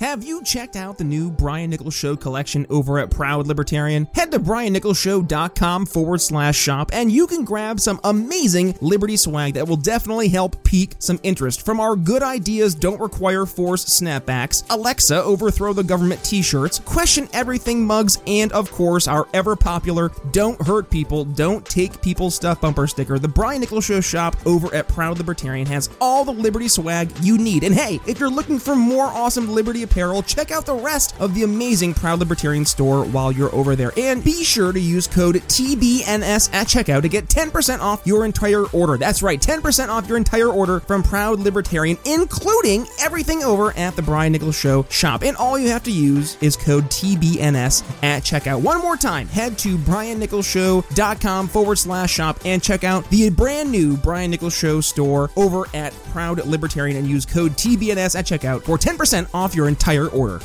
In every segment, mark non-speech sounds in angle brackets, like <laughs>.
Have you checked out the new Brian Nichols Show collection over at Proud Libertarian? Head to briannicholsshow.com forward slash shop and you can grab some amazing Liberty swag that will definitely help pique some interest. From our Good Ideas Don't Require Force snapbacks, Alexa Overthrow the Government t shirts, Question Everything mugs, and of course our ever popular Don't Hurt People, Don't Take People's Stuff bumper sticker. The Brian Nichols Show shop over at Proud Libertarian has all the Liberty swag you need. And hey, if you're looking for more awesome Liberty apparel, check out the rest of the amazing Proud Libertarian store while you're over there. And be sure to use code TBNS at checkout to get 10% off your entire order. That's right, 10% off your entire order from Proud Libertarian, including everything over at the Brian Nichols Show shop. And all you have to use is code TBNS at checkout. One more time, head to briannicholsshow.com forward slash shop and check out the brand new Brian Nichols Show store over at Proud Libertarian and use code TBNS at checkout for 10% off your entire order.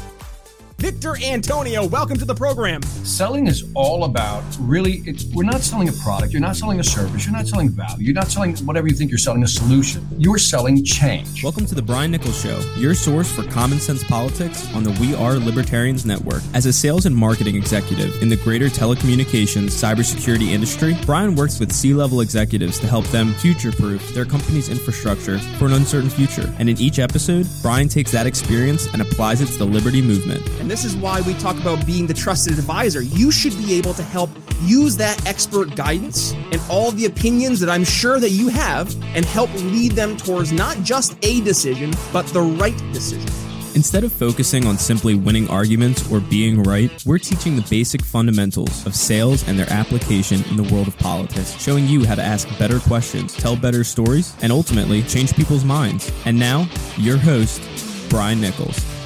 Victor Antonio, welcome to the program. Selling is all about really, it's, we're not selling a product, you're not selling a service, you're not selling value, you're not selling whatever you think you're selling a solution. You're selling change. Welcome to the Brian Nichols Show, your source for common sense politics on the We Are Libertarians Network. As a sales and marketing executive in the greater telecommunications cybersecurity industry, Brian works with C level executives to help them future proof their company's infrastructure for an uncertain future. And in each episode, Brian takes that experience and applies it to the Liberty movement. And this is why we talk about being the trusted advisor. You should be able to help use that expert guidance and all the opinions that I'm sure that you have and help lead them towards not just a decision, but the right decision. Instead of focusing on simply winning arguments or being right, we're teaching the basic fundamentals of sales and their application in the world of politics, showing you how to ask better questions, tell better stories, and ultimately change people's minds. And now, your host, Brian Nichols.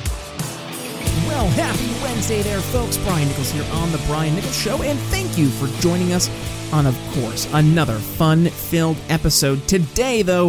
Wednesday there, folks. Brian Nichols here on The Brian Nichols Show, and thank you for joining us on, of course, another fun filled episode. Today, though,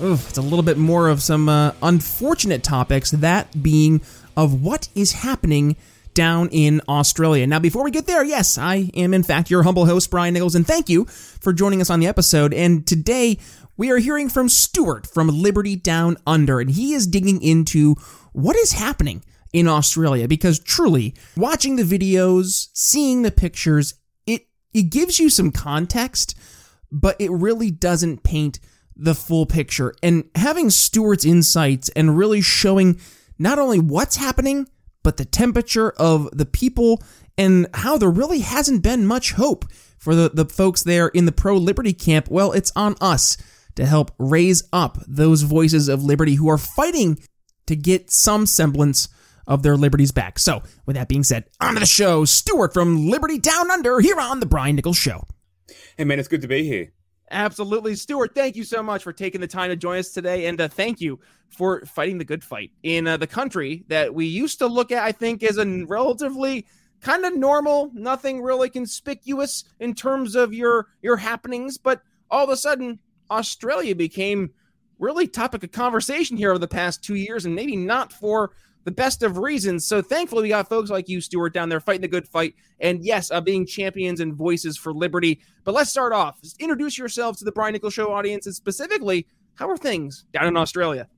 oof, it's a little bit more of some uh, unfortunate topics, that being of what is happening down in Australia. Now, before we get there, yes, I am in fact your humble host, Brian Nichols, and thank you for joining us on the episode. And today, we are hearing from Stuart from Liberty Down Under, and he is digging into what is happening in Australia because truly watching the videos, seeing the pictures, it it gives you some context, but it really doesn't paint the full picture. And having Stuart's insights and really showing not only what's happening, but the temperature of the people and how there really hasn't been much hope for the, the folks there in the pro liberty camp. Well, it's on us to help raise up those voices of liberty who are fighting to get some semblance of their liberties back. So, with that being said, on to the show. Stuart from Liberty Down Under here on The Brian Nichols Show. Hey, man, it's good to be here. Absolutely. Stuart, thank you so much for taking the time to join us today. And uh, thank you for fighting the good fight in uh, the country that we used to look at, I think, as a relatively kind of normal, nothing really conspicuous in terms of your your happenings. But all of a sudden, Australia became really topic of conversation here over the past two years, and maybe not for the best of reasons. So thankfully, we got folks like you, Stuart, down there fighting the good fight. And yes, uh, being champions and voices for liberty. But let's start off. Just introduce yourselves to the Brian Nichols Show audience, and specifically, how are things down in Australia?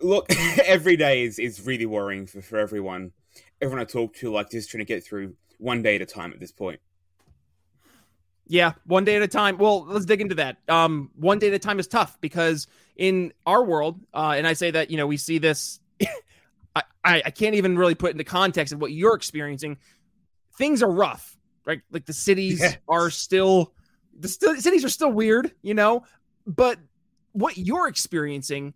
Look, <laughs> every day is, is really worrying for, for everyone. Everyone I talk to, like, just trying to get through one day at a time at this point. Yeah, one day at a time. Well, let's dig into that. Um, one day at a time is tough because in our world, uh, and I say that you know we see this I, I can't even really put into context of what you're experiencing. Things are rough, right? Like the cities yes. are still the st- cities are still weird, you know. But what you're experiencing,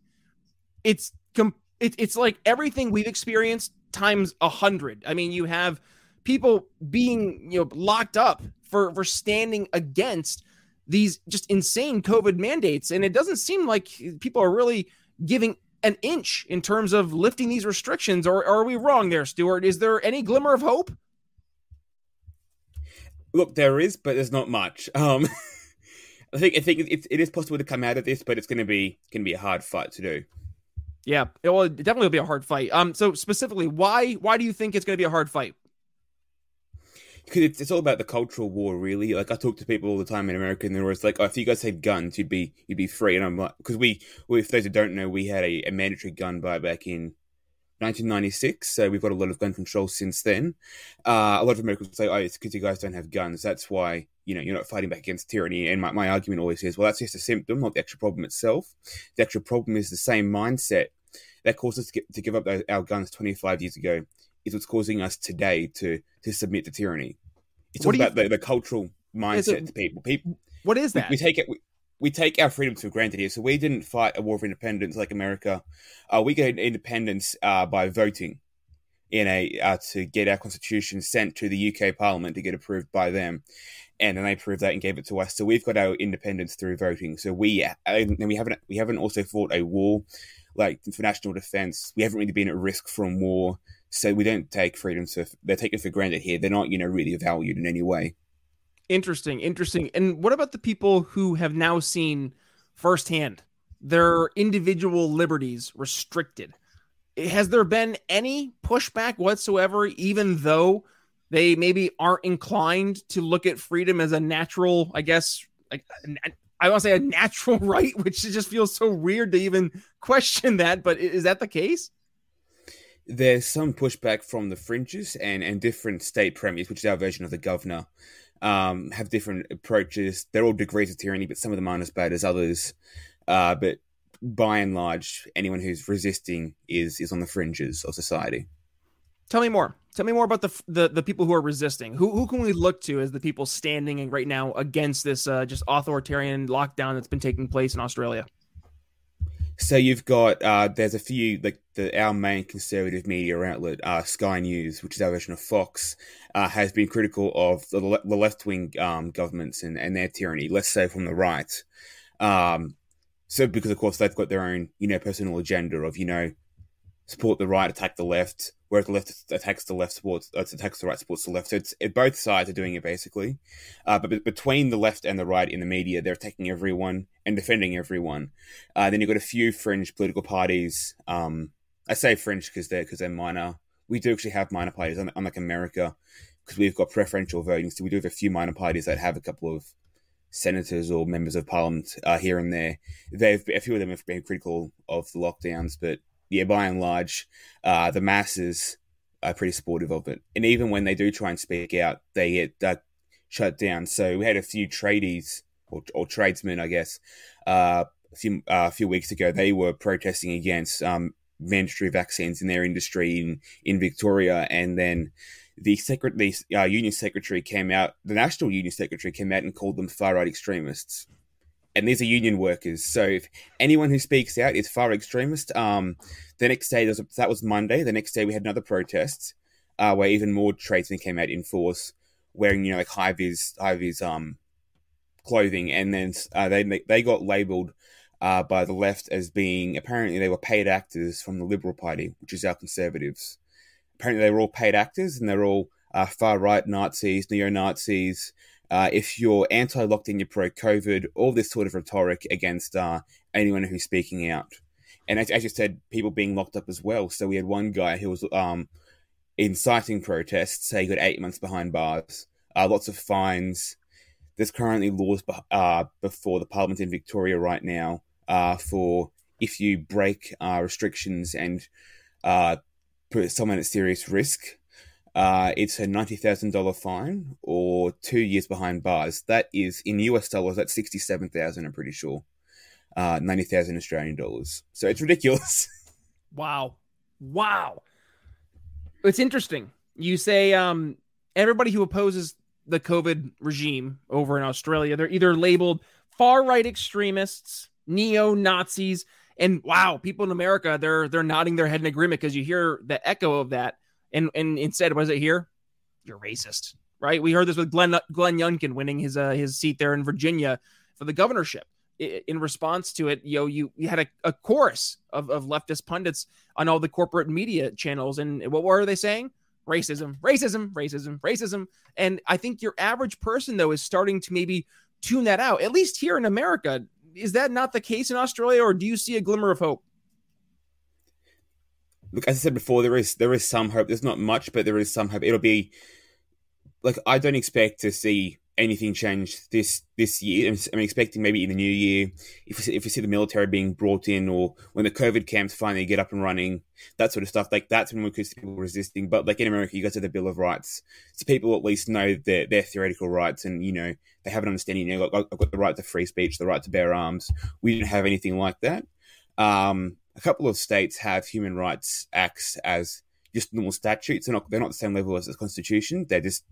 it's com- it, it's like everything we've experienced times a hundred. I mean, you have people being you know locked up for for standing against these just insane COVID mandates, and it doesn't seem like people are really giving an inch in terms of lifting these restrictions, or, or are we wrong there, Stuart? Is there any glimmer of hope? Look, there is, but there's not much. Um, <laughs> I think I think it, it is possible to come out of this, but it's going to be going to be a hard fight to do. Yeah, it will definitely be a hard fight. Um, so specifically, why why do you think it's going to be a hard fight? Because it's, it's all about the cultural war, really. Like I talk to people all the time in America, and they're always like, "Oh, if you guys had guns, you'd be you'd be free." And I'm like, because we, we, for those who don't know, we had a, a mandatory gun buyback in 1996. So we've got a lot of gun control since then. Uh, a lot of Americans say, "Oh, it's because you guys don't have guns. That's why you know you're not fighting back against tyranny." And my, my argument always is, "Well, that's just a symptom, not the actual problem itself. The actual problem is the same mindset that caused us to, get, to give up our guns 25 years ago. Is what's causing us today to to submit to tyranny. It's all about the, the cultural mindset to people. People. What is that? We, we take it. We, we take our freedoms for granted here. So we didn't fight a war of independence like America. Uh, we get independence uh, by voting in a uh, to get our constitution sent to the UK Parliament to get approved by them, and then they approved that and gave it to us. So we've got our independence through voting. So we and we haven't we haven't also fought a war like for national defense. We haven't really been at risk from war. So we don't take freedoms for they're taken for granted here. They're not you know really valued in any way. Interesting, interesting. And what about the people who have now seen firsthand their individual liberties restricted? Has there been any pushback whatsoever, even though they maybe aren't inclined to look at freedom as a natural, I guess, like I want to say a natural <laughs> right, which just feels so weird to even question that. But is that the case? There's some pushback from the fringes and, and different state premiers, which is our version of the governor, um, have different approaches. They're all degrees of tyranny, but some of them aren't as bad as others. Uh, but by and large, anyone who's resisting is is on the fringes of society. Tell me more. Tell me more about the the, the people who are resisting. Who who can we look to as the people standing right now against this uh, just authoritarian lockdown that's been taking place in Australia? So you've got uh, there's a few like the our main conservative media outlet, uh, Sky News, which is our version of Fox, uh, has been critical of the, the left wing um, governments and, and their tyranny. Let's say from the right. Um, so because of course they've got their own you know personal agenda of you know support the right, attack the left, whereas the left attacks the left, supports uh, attacks the right, supports the left. So it's it, both sides are doing it basically. Uh, but between the left and the right in the media, they're attacking everyone and defending everyone. Uh, then you've got a few fringe political parties. Um, I say fringe because they're because they're minor. We do actually have minor parties, unlike America, because we've got preferential voting. So we do have a few minor parties that have a couple of senators or members of parliament uh, here and there. They've a few of them have been critical of the lockdowns, but yeah, by and large, uh, the masses are pretty supportive of it. And even when they do try and speak out, they get uh, shut down. So we had a few tradies or, or tradesmen, I guess, uh, a few uh, a few weeks ago. They were protesting against um, mandatory vaccines in their industry in in Victoria, and then the secret the uh, union secretary came out. The national union secretary came out and called them far right extremists and these are union workers. So if anyone who speaks out is far extremist, um, the next day that was Monday. The next day we had another protest uh, where even more tradesmen came out in force, wearing you know like high vis high vis um clothing, and then uh, they they got labelled uh, by the left as being apparently they were paid actors from the Liberal Party, which is our conservatives. Apparently they were all paid actors, and they're all uh, far right Nazis, neo Nazis, uh, if you're anti lockdown, you're pro COVID, all this sort of rhetoric against uh, anyone who's speaking out. And as, as, you said, people being locked up as well. So we had one guy who was um, inciting protests, say he got eight months behind bars, uh, lots of fines. There's currently laws uh, before the Parliament in Victoria right now uh, for if you break uh, restrictions and put someone at serious risk, uh, it's a ninety thousand dollar fine or two years behind bars. That is in US dollars. That's sixty seven thousand. I'm pretty sure. Uh, ninety thousand Australian dollars. So it's ridiculous. <laughs> wow, wow. It's interesting. You say um, everybody who opposes the COVID regime over in Australia, they're either labeled far right extremists, neo Nazis, and wow, people in America, they're they're nodding their head in agreement because you hear the echo of that and and instead was it here? You're racist, right? We heard this with Glenn Glenn Youngkin winning his uh, his seat there in Virginia for the governorship. In response to it, you know, you, you had a, a chorus of, of leftist pundits on all the corporate media channels, and what were they saying? Racism, racism, racism, racism. And I think your average person though is starting to maybe tune that out. At least here in America, is that not the case in Australia, or do you see a glimmer of hope? Look, as I said before, there is there is some hope. There's not much, but there is some hope. It'll be like I don't expect to see anything change this this year. I'm, expecting maybe in the new year, if we, if we see the military being brought in, or when the COVID camps finally get up and running, that sort of stuff. Like that's when we could see people resisting. But like in America, you guys have the Bill of Rights, so people at least know their their theoretical rights, and you know they have an understanding. You know, I've got the right to free speech, the right to bear arms. We didn't have anything like that. Um, a couple of states have human rights acts as just normal statutes. They're not they're not the same level as the Constitution. They're just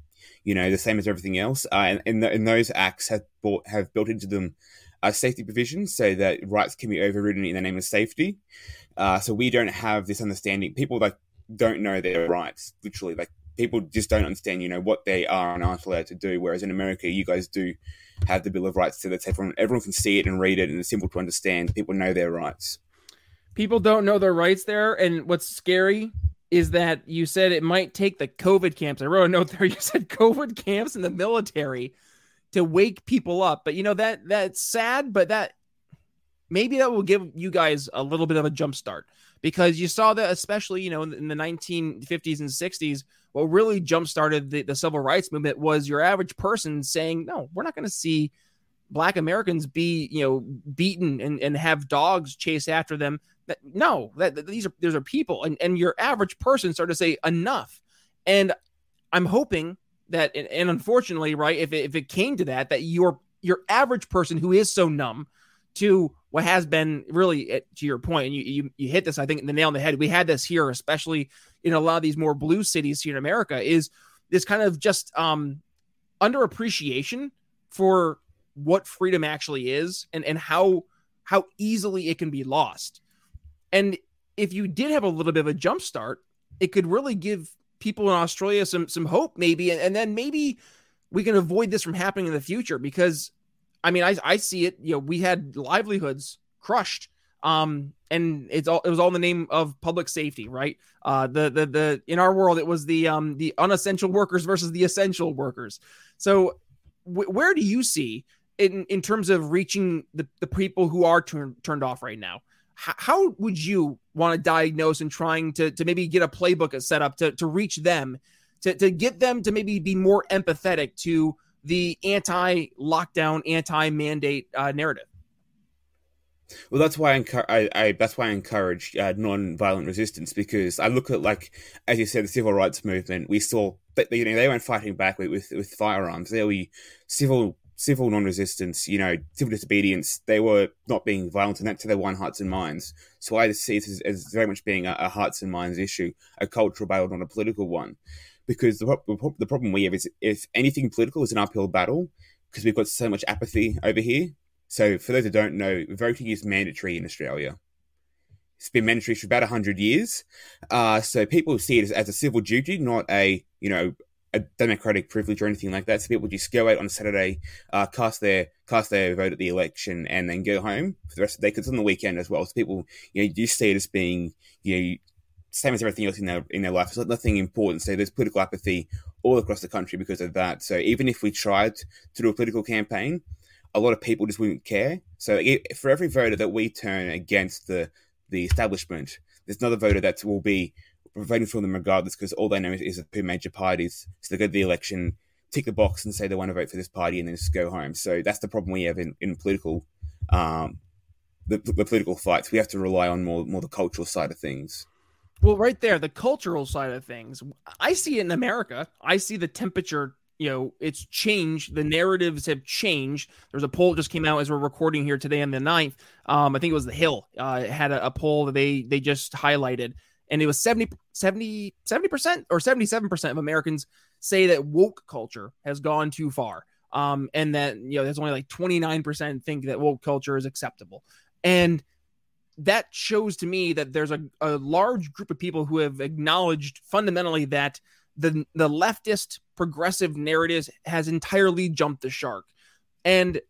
you know the same as everything else. Uh, and and, the, and, those acts have bought, have built into them uh, safety provisions so that rights can be overridden in the name of safety. Uh, so we don't have this understanding. People like don't know their rights. Literally, like people just don't understand. You know what they are and aren't allowed to do. Whereas in America, you guys do have the Bill of Rights, so that everyone everyone can see it and read it, and it's simple to understand. People know their rights. People don't know their rights there, and what's scary is that you said it might take the COVID camps. I wrote a note <laughs> there. You said COVID camps in the military to wake people up. But you know that that's sad, but that maybe that will give you guys a little bit of a jump start because you saw that especially you know in, the 1950s and 60s what really jump started the, the civil rights movement was your average person saying no we're not going to see black americans be you know beaten and, and have dogs chase after them that, no, that, that these are these are people, and and your average person started to say enough, and I'm hoping that, and, and unfortunately, right, if it, if it came to that, that your your average person who is so numb to what has been really eh, to your point, and you, you you hit this, I think, the nail on the head. We had this here, especially in a lot of these more blue cities here in America, is this kind of just um underappreciation for what freedom actually is and and how how easily it can be lost. And if you did have a little bit of a jump start, it could really give people in Australia some some hope, maybe, and, and then maybe we can avoid this from happening in the future. Because, I mean, I I see it. You know, we had livelihoods crushed, um, and it's all it was all in the name of public safety, right? Uh, the the the in our world, it was the um the unessential workers versus the essential workers. So, where do you see in in terms of reaching the the people who are turned turned off right now? How would you want to diagnose and trying to, to maybe get a playbook set up to, to reach them to, to get them to maybe be more empathetic to the anti lockdown anti mandate uh, narrative well, that's why I, I, I, that's why I encourage uh, non-violent resistance because I look at like as you said the civil rights movement. We saw that you know they weren't fighting back with with, with firearms. They were civil civil non-resistance, you know, civil disobedience, they were not being violent, and that to their one hearts and minds. So I see it as, as very much being a, a, hearts and minds issue, a cultural battle, not a political one. Because the, the problem we have is if anything political is an uphill battle, because we've got so much apathy over here. So for those who don't know, voting is mandatory in Australia. It's been mandatory for about 100 years. Uh, so people see it as, as a civil duty, not a, you know, a democratic privilege or anything like that. So people just go out on Saturday, uh, cast their cast their vote at the election, and then go home for the rest of the day. Because it's on the weekend as well. So people, you know, you see it as being, you know, same as everything else in their in their life. It's nothing important. So there's political apathy all across the country because of that. So even if we tried to do a political campaign, a lot of people just wouldn't care. So for every voter that we turn against the the establishment, there's another voter that will be voting for them regardless because all they know is, is the two major parties. So they go to the election, tick the box, and say they want to vote for this party, and then just go home. So that's the problem we have in, in political, um, the, the political fights. We have to rely on more more the cultural side of things. Well, right there, the cultural side of things. I see it in America. I see the temperature you know it's changed the narratives have changed there's a poll just came out as we're recording here today on the 9th um, i think it was the hill uh, had a, a, poll that they they just highlighted and it was 70 70 percent or 77% of Americans say that woke culture has gone too far. Um, and that you know there's only like 29% think that woke culture is acceptable. And that shows to me that there's a, a large group of people who have acknowledged fundamentally that the the leftist progressive narratives has entirely jumped the shark. And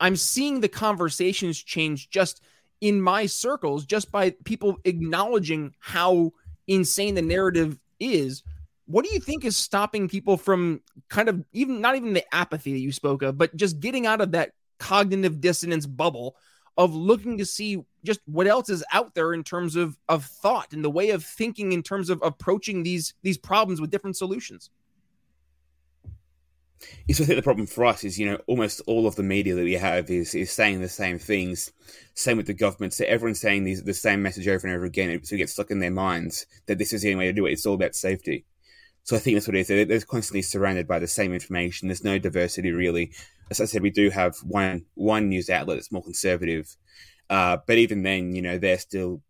I'm seeing the conversations change just in my circles just by people acknowledging how insane the narrative is. What do you think is stopping people from kind of even not even the apathy that you spoke of, but just getting out of that cognitive dissonance bubble of looking to see just what else is out there in terms of of thought and the way of thinking in terms of approaching these these problems with different solutions? It's I think the problem for us is you know almost all of the media that we have is is saying the same things. Same with the government. So everyone's saying these the same message over and over again. So it gets stuck in their minds that this is the only way to do it. It's all about safety. So I think that's what it is. They're constantly surrounded by the same information. There's no diversity really. As I said, we do have one one news outlet that's more conservative, uh, but even then, you know, they're still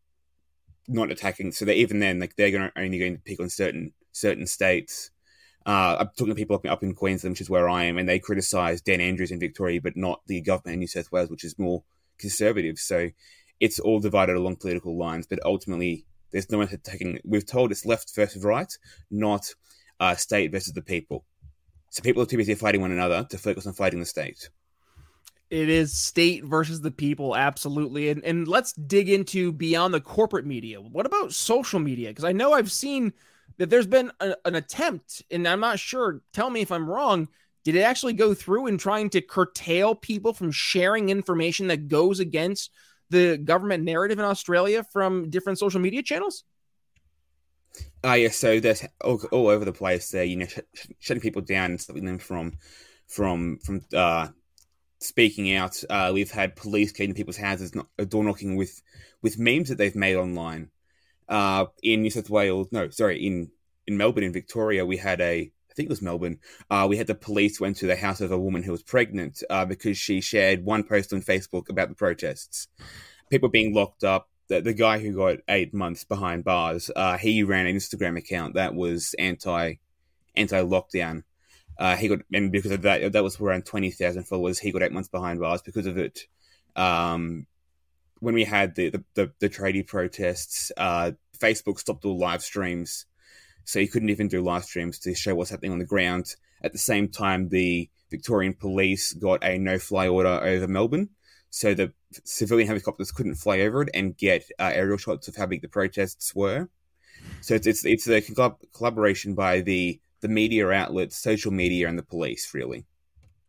not attacking. So even then, like they're going only going to pick on certain certain states. Uh, I'm talking to people up, in Queensland, which is where I am, and they criticise Dan Andrews in Victoria, but not the government in New South Wales, which is more conservative. So it's all divided along political lines, but ultimately there's no one taking. We've told it's left versus right, not uh, state versus the people. So people are too busy fighting one another to focus on fighting the state. It is state versus the people, absolutely. And and let's dig into beyond the corporate media. What about social media? Because I know I've seen that there's been a, an attempt, and I'm not sure. Tell me if I'm wrong. Did it actually go through in trying to curtail people from sharing information that goes against the government narrative in Australia from different social media channels? Ah, uh, yeah. So there's all, all, over the place there. You know, sh- shutting people down and stopping them from from from uh, speaking out. Uh, we've had police getting people's houses, not, door knocking with with memes that they've made online. Uh, in New South Wales, no, sorry, in in Melbourne, in Victoria, we had a I think it was Melbourne. Uh, we had the police went to the house of a woman who was pregnant uh, because she shared one post on Facebook about the protests. People being locked up. The, the guy who got eight months behind bars, uh, he ran an Instagram account that was anti anti lockdown. Uh, he got and because of that, that was around twenty thousand followers. He got eight months behind bars because of it. Um, when we had the the, the, the tradie protests, uh, Facebook stopped all live streams, so you couldn't even do live streams to show what's happening on the ground. At the same time, the Victorian police got a no-fly order over Melbourne, so the civilian helicopters couldn't fly over it and get uh, aerial shots of how big the protests were. So it's it's, it's a collaboration by the the media outlets, social media, and the police, really.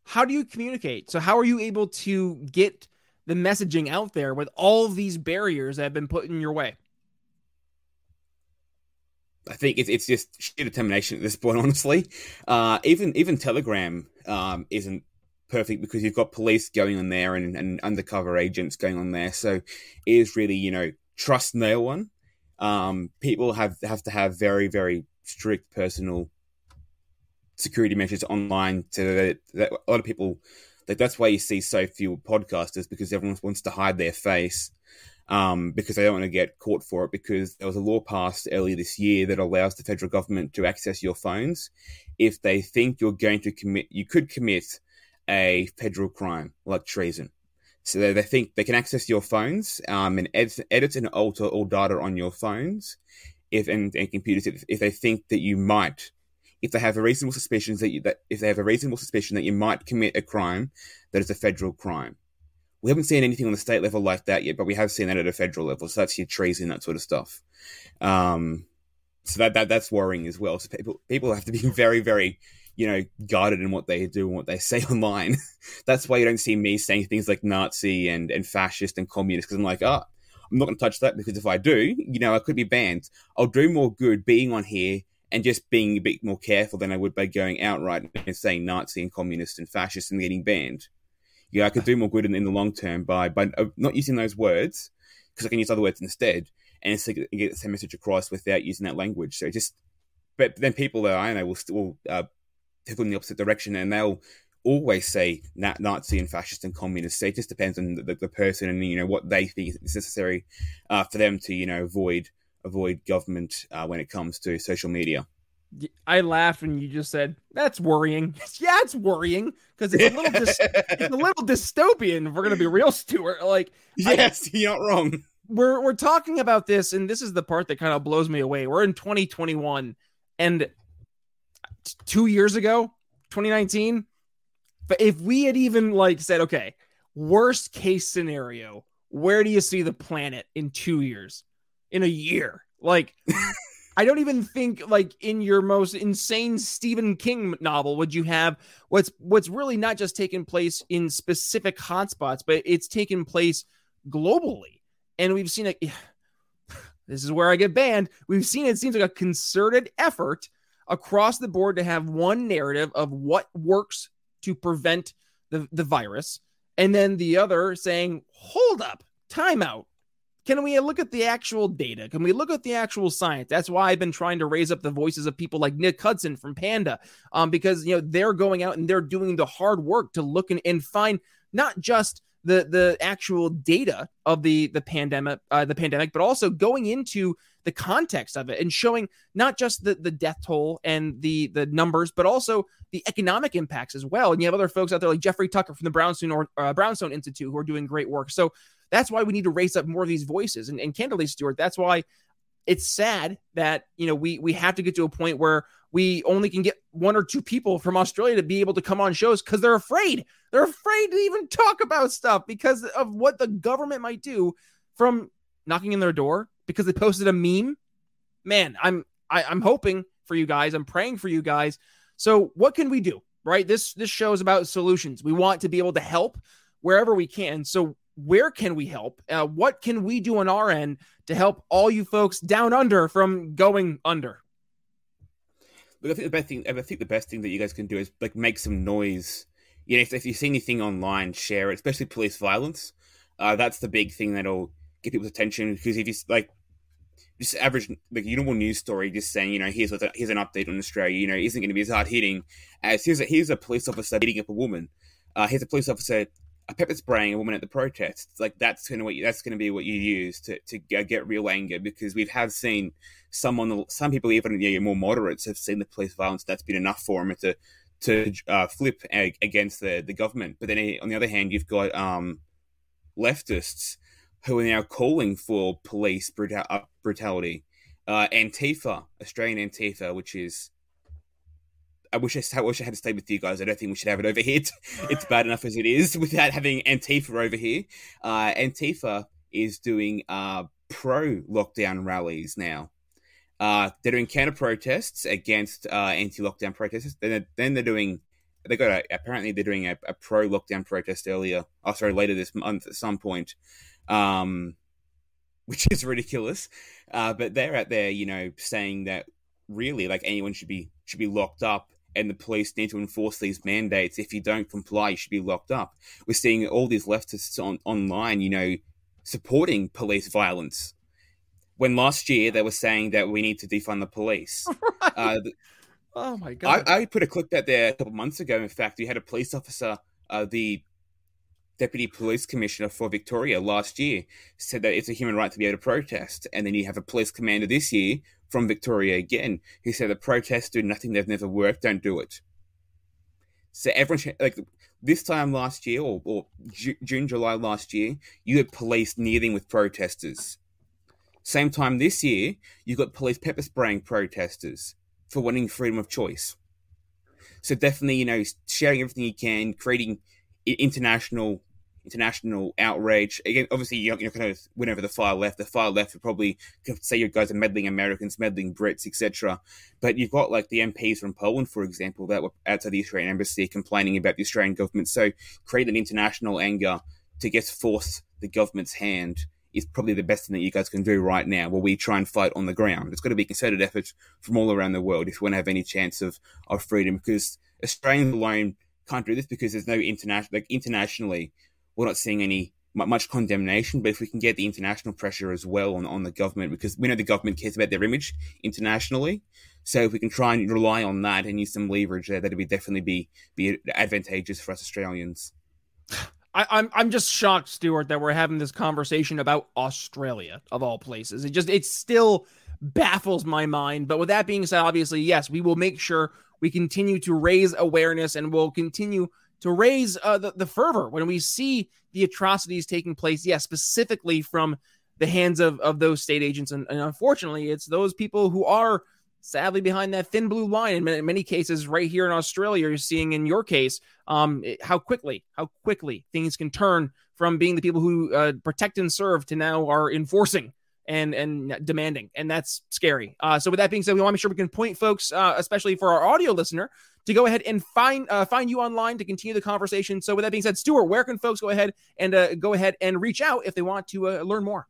How do you communicate? So, how are you able to get the messaging out there with all these barriers that have been put in your way? I think it's it's just sheer determination at this point. <laughs> Honestly, uh, even even Telegram um, isn't perfect because you've got police going on there and, and undercover agents going on there. So it is really you know trust no one. Um, people have have to have very very strict personal security measures online to that, that a lot of people like that's why you see so few podcasters because everyone wants to hide their face um, because they don't want to get caught for it because there was a law passed earlier this year that allows the federal government to access your phones if they think you're going to commit you could commit a federal crime like treason. So they, they think they can access your phones um, and edit, edit and alter all data on your phones if and, and computers if, if they think that you might if they have a reasonable suspicion that, you, that if they have a reasonable suspicion that you might commit a crime that is a federal crime. We haven't seen anything on the state level like that yet, but we have seen that at a federal level. So that's your treason, that sort of stuff. Um, so that, that that's worrying as well. So people people have to be <laughs> very very you know guarded in what they do and what they say <laughs> online. that's why you don't see me saying things like Nazi and and fascist and communist because I'm like, oh, I'm not going to touch that because if I do, you know, I could be banned. I'll do more good being on here and just being a bit more careful than I would by going outright and saying Nazi and communist and fascist and getting banned. Yeah, I could do more good in, in the long term by by not using those words because I can use other words instead and get the same message across without using that language. So just, but then people that I know will still uh, take in the opposite direction and they'll always say Nazi and fascist and communist. So it just depends on the, the person and you know what they think is necessary uh, for them to you know avoid avoid government uh, when it comes to social media. I laughed when you just said that's worrying. <laughs> yeah, it's worrying because it's a little <laughs> dis- it's a little dystopian. If we're gonna be real, <laughs> Stuart. Like, yes, I, you're not wrong. We're we're talking about this, and this is the part that kind of blows me away. We're in 2021, and two years ago, 2019. But if we had even like said, okay, worst case scenario, where do you see the planet in two years? In a year. Like, I don't even think like in your most insane Stephen King novel would you have what's what's really not just taking place in specific hotspots, but it's taken place globally. And we've seen it. <sighs> This is where I get banned. We've seen it seems like a concerted effort across the board to have one narrative of what works to prevent the, the virus, and then the other saying, hold up, timeout. Can we look at the actual data? Can we look at the actual science? That's why I've been trying to raise up the voices of people like Nick Hudson from Panda, um, because you know they're going out and they're doing the hard work to look and, and find not just the the actual data of the the pandemic uh, the pandemic, but also going into the context of it and showing not just the the death toll and the the numbers, but also the economic impacts as well. And you have other folks out there like Jeffrey Tucker from the Brownstone or uh, Brownstone Institute who are doing great work. So that's why we need to raise up more of these voices. And, and candidly, Stuart, that's why it's sad that you know we we have to get to a point where we only can get one or two people from Australia to be able to come on shows because they're afraid. They're afraid to even talk about stuff because of what the government might do from knocking in their door because they posted a meme. Man, I'm I, am i am hoping for you guys. I'm praying for you guys. So what can we do? Right? This this show is about solutions. We want to be able to help wherever we can. So where can we help? Uh, what can we do on our end to help all you folks down under from going under? Look, I think the best thing, I think the best thing that you guys can do is like make some noise. You know, if, if you see anything online, share it, especially police violence. Uh, that's the big thing that'll get people's attention because if you like just average like normal news story just saying you know here's here's an update on Australia you know isn't going to be as hard hitting as here's a here's a police officer beating up a woman uh, here's a police officer a pepper spraying a woman at the protest. like that's to what you, that's to be what you use to to get real anger because we have seen some on the some people even yeah, more moderates have seen the police violence that's been enough for them to to uh, flip against the the government but then on the other hand you've got um leftists who are now calling for police brutal, uh, brutality. Uh, Antifa, Australian Antifa, which is I wish I, I, wish I had to stay with you guys. I don't think we should have it over here. It's bad enough as it is <laughs> without having Antifa over here. Uh, Antifa is doing uh, pro lockdown rallies now. Uh, they're doing counter protests against uh, anti lockdown protesters. Then, then they're doing they got a, apparently they're doing a, a pro lockdown protest earlier. Oh, sorry, later this month at some point um, which is ridiculous. Uh, but they're out there, you know, saying that really, like anyone should be should be locked up, and the police need to enforce these mandates. If you don't comply, you should be locked up. We're seeing all these leftists on online, you know, supporting police violence. When last year they were saying that we need to defund the police. <laughs> Right. Uh, oh my god! I, I, put a clip out there a couple months ago. In fact, we had a police officer, uh, the Deputy Police Commissioner for Victoria last year said that it's a human right to be able to protest. And then you have a police commander this year from Victoria again who said the protests do nothing, they've never worked, don't do it. So everyone, like this time last year or, or June, July last year, you had police kneeling with protesters. Same time this year, you got police pepper spraying protesters for wanting freedom of choice. So definitely, you know, sharing everything you can, creating international international outrage. Again, obviously, you're, you're going to win over the far left. The far left would probably say you guys are meddling Americans, meddling Brits, etc. But you've got like the MPs from Poland, for example, that were outside the Australian embassy complaining about the Australian government. So create an international anger to get force the government's hand is probably the best thing that you guys can do right now while we try and fight on the ground. It's got to be concerted effort from all around the world if we want to have any chance of, of freedom because Australians alone can't do this because there's no international like internationally we're not seeing any much condemnation, but if we can get the international pressure as well on, on the government, because we know the government cares about their image internationally. So if we can try and rely on that and use some leverage there, that'd be definitely be be advantageous for us Australians. I, am I'm, I'm just shocked, Stuart, that we're having this conversation about Australia of all places. It just it still baffles my mind. But with that being said, obviously, yes, we will make sure we continue to raise awareness and we'll continue to raise uh, the, the fervor when we see the atrocities taking place, yes, specifically from the hands of, of those state agents. And, and unfortunately, it's those people who are sadly behind that thin blue line. And in many cases, right here in Australia, you're seeing in your case um, how quickly, how quickly things can turn from being the people who uh, protect and serve to now are enforcing and and demanding, and that's scary. Uh, so with that being said, we want to make sure we can point folks, uh, especially for our audio listener, to go ahead and find uh, find you online to continue the conversation. So with that being said, Stuart, where can folks go ahead and uh, go ahead and reach out if they want to uh, learn more?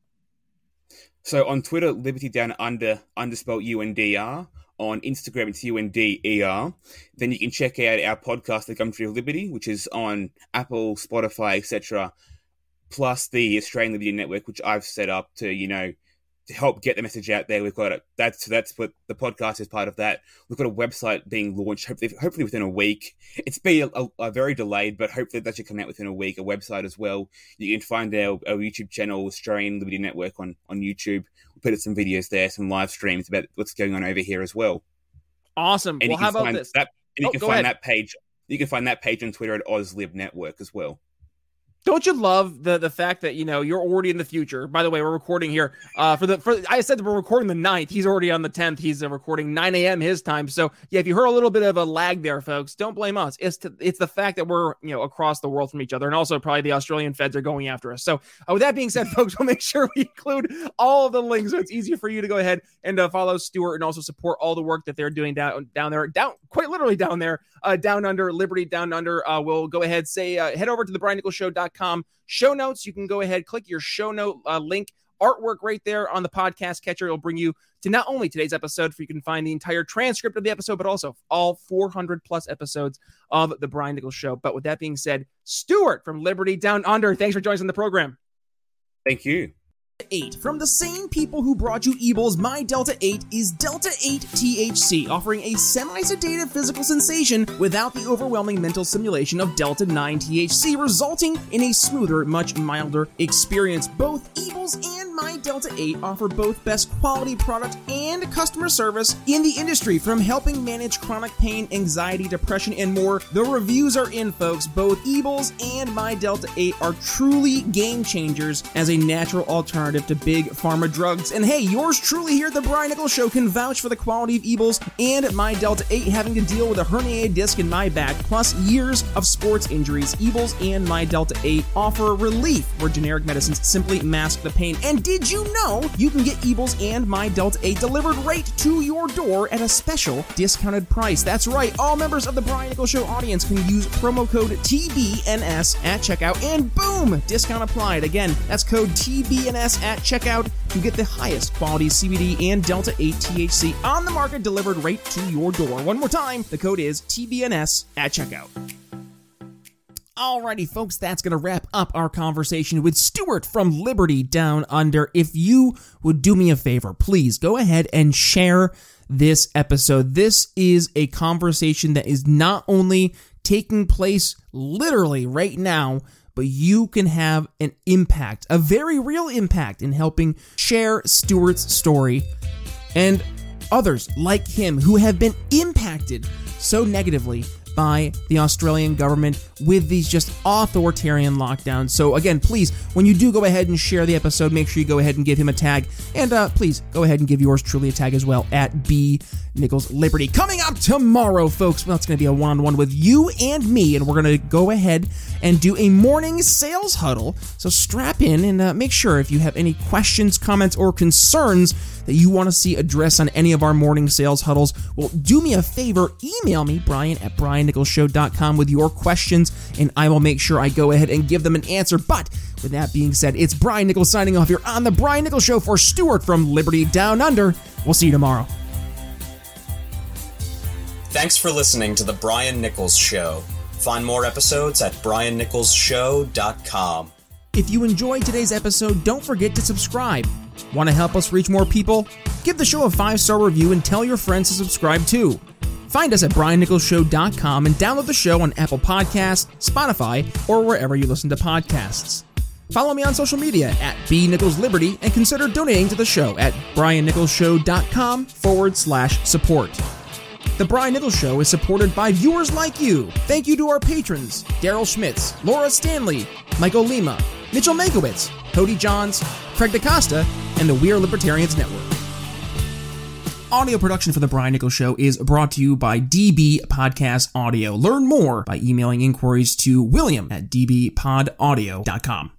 So on Twitter, Liberty Down Under underspelled UNDR. on Instagram, it's UNDER. Then you can check out our podcast, The Gumtree of Liberty, which is on Apple, Spotify, etc. Plus the Australian Liberty Network, which I've set up to, you know, to help get the message out there. We've got it. That's that's what the podcast is part of that. We've got a website being launched, hopefully, hopefully within a week. It's been a, a, a very delayed, but hopefully that should come out within a week. A website as well. You can find our, our YouTube channel, Australian Liberty Network, on on YouTube. We put up some videos there, some live streams about what's going on over here as well. Awesome. And well, how about this? That, and Oh, you can find ahead. that page. You can find that page on Twitter at OzLib Network as well. Don't you love the the fact that you know you're already in the future? By the way, we're recording here uh, for the for I said that we're recording the 9th. He's already on the 10th. He's uh, recording 9 a.m. his time. So yeah, if you heard a little bit of a lag there, folks, don't blame us. It's to, it's the fact that we're you know across the world from each other, and also probably the Australian feds are going after us. So uh, with that being said, <laughs> folks, we'll make sure we include all of the links so it's easier for you to go ahead and uh, follow Stuart and also support all the work that they're doing down down there, down quite literally down there, uh, down under Liberty, down under. We'll go ahead say head over to the BrianNicholsShow.com show notes. You can go ahead, click your show note uh, link, artwork right there on the podcast catcher. It'll bring you to not only today's episode, for you can find the entire transcript of the episode, but also all 400 plus episodes of the Brian Nichols Show. But with that being said, Stuart from Liberty Down Under, thanks for joining us on the program. Thank you. 8 from the same people who brought you Evil's My Delta 8 is Delta 8 THC, offering a semi sedative physical sensation without the overwhelming mental simulation of Delta 9 THC, resulting in a smoother, much milder experience. Both Evil's and My Delta 8 offer both best quality product and customer service in the industry, from helping manage chronic pain, anxiety, depression, and more. The reviews are in, folks. Both Evil's and My Delta 8 are truly game changers as a natural alternative to big pharma drugs. And hey, yours truly here at the Brian Nichols Show can vouch for the quality of Evil's and My Delta 8 having to deal with a herniated disc in my back, plus years of sports injuries. Evil's and My Delta 8 offer relief where generic medicines simply mask the pain. And did you know you can get Evil's and My Delta 8 delivered right to your door at a special discounted price? That's right, all members of the Brian Nichols Show audience can use promo code TBNS at checkout, and boom, discount applied. Again, that's code TBNS at checkout to get the highest quality CBD and Delta 8 THC on the market delivered right to your door. One more time, the code is TBNS at checkout. Alrighty, folks, that's going to wrap up our conversation with Stuart from Liberty Down Under. If you would do me a favor, please go ahead and share this episode. This is a conversation that is not only taking place literally right now, but you can have an impact, a very real impact in helping share Stuart's story and others like him who have been impacted so negatively by the Australian government with these just authoritarian lockdowns. So, again, please, when you do go ahead and share the episode, make sure you go ahead and give him a tag. And uh, please go ahead and give yours truly a tag as well at B Nichols Liberty. Coming up tomorrow, folks, well, it's going to be a one on one with you and me, and we're going to go ahead and do a morning sales huddle. So, strap in and uh, make sure if you have any questions, comments, or concerns that you want to see addressed on any of our morning sales huddles, well, do me a favor, email me, Brian at briannicholsshow.com with your questions, and I will make sure I go ahead and give them an answer. But with that being said, it's Brian Nichols signing off here on The Brian Nichols Show for Stuart from Liberty Down Under. We'll see you tomorrow. Thanks for listening to The Brian Nichols Show. Find more episodes at briannicholsshow.com. If you enjoyed today's episode, don't forget to subscribe. Want to help us reach more people? Give the show a five star review and tell your friends to subscribe too. Find us at briannicholsshow.com and download the show on Apple Podcasts, Spotify, or wherever you listen to podcasts. Follow me on social media at B Nichols Liberty and consider donating to the show at briannicholsshow.com forward slash support. The Brian Nichols Show is supported by viewers like you. Thank you to our patrons Daryl Schmitz, Laura Stanley, Michael Lima, Mitchell Mankiewicz, Cody Johns, Craig DaCosta, and the We Are Libertarians Network. Audio production for The Brian Nichols Show is brought to you by DB Podcast Audio. Learn more by emailing inquiries to william at dbpodaudio.com.